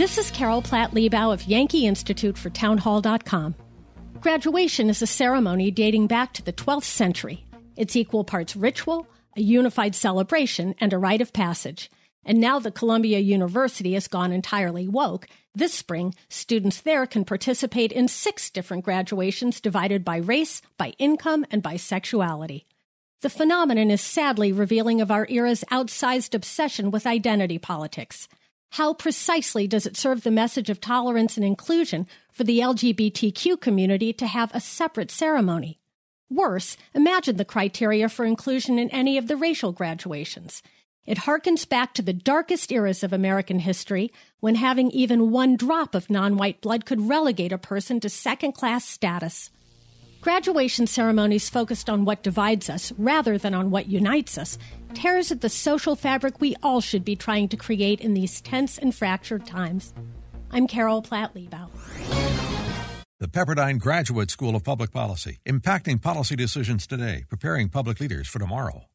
This is Carol Platt Liebau of Yankee Institute for Townhall.com. Graduation is a ceremony dating back to the 12th century. It's equal parts ritual, a unified celebration, and a rite of passage. And now that Columbia University has gone entirely woke, this spring, students there can participate in six different graduations divided by race, by income, and by sexuality. The phenomenon is sadly revealing of our era's outsized obsession with identity politics. How precisely does it serve the message of tolerance and inclusion for the LGBTQ community to have a separate ceremony? Worse, imagine the criteria for inclusion in any of the racial graduations. It harkens back to the darkest eras of American history when having even one drop of non white blood could relegate a person to second class status. Graduation ceremonies focused on what divides us rather than on what unites us tears at the social fabric we all should be trying to create in these tense and fractured times. I'm Carol Platt Liebau. The Pepperdine Graduate School of Public Policy, impacting policy decisions today, preparing public leaders for tomorrow.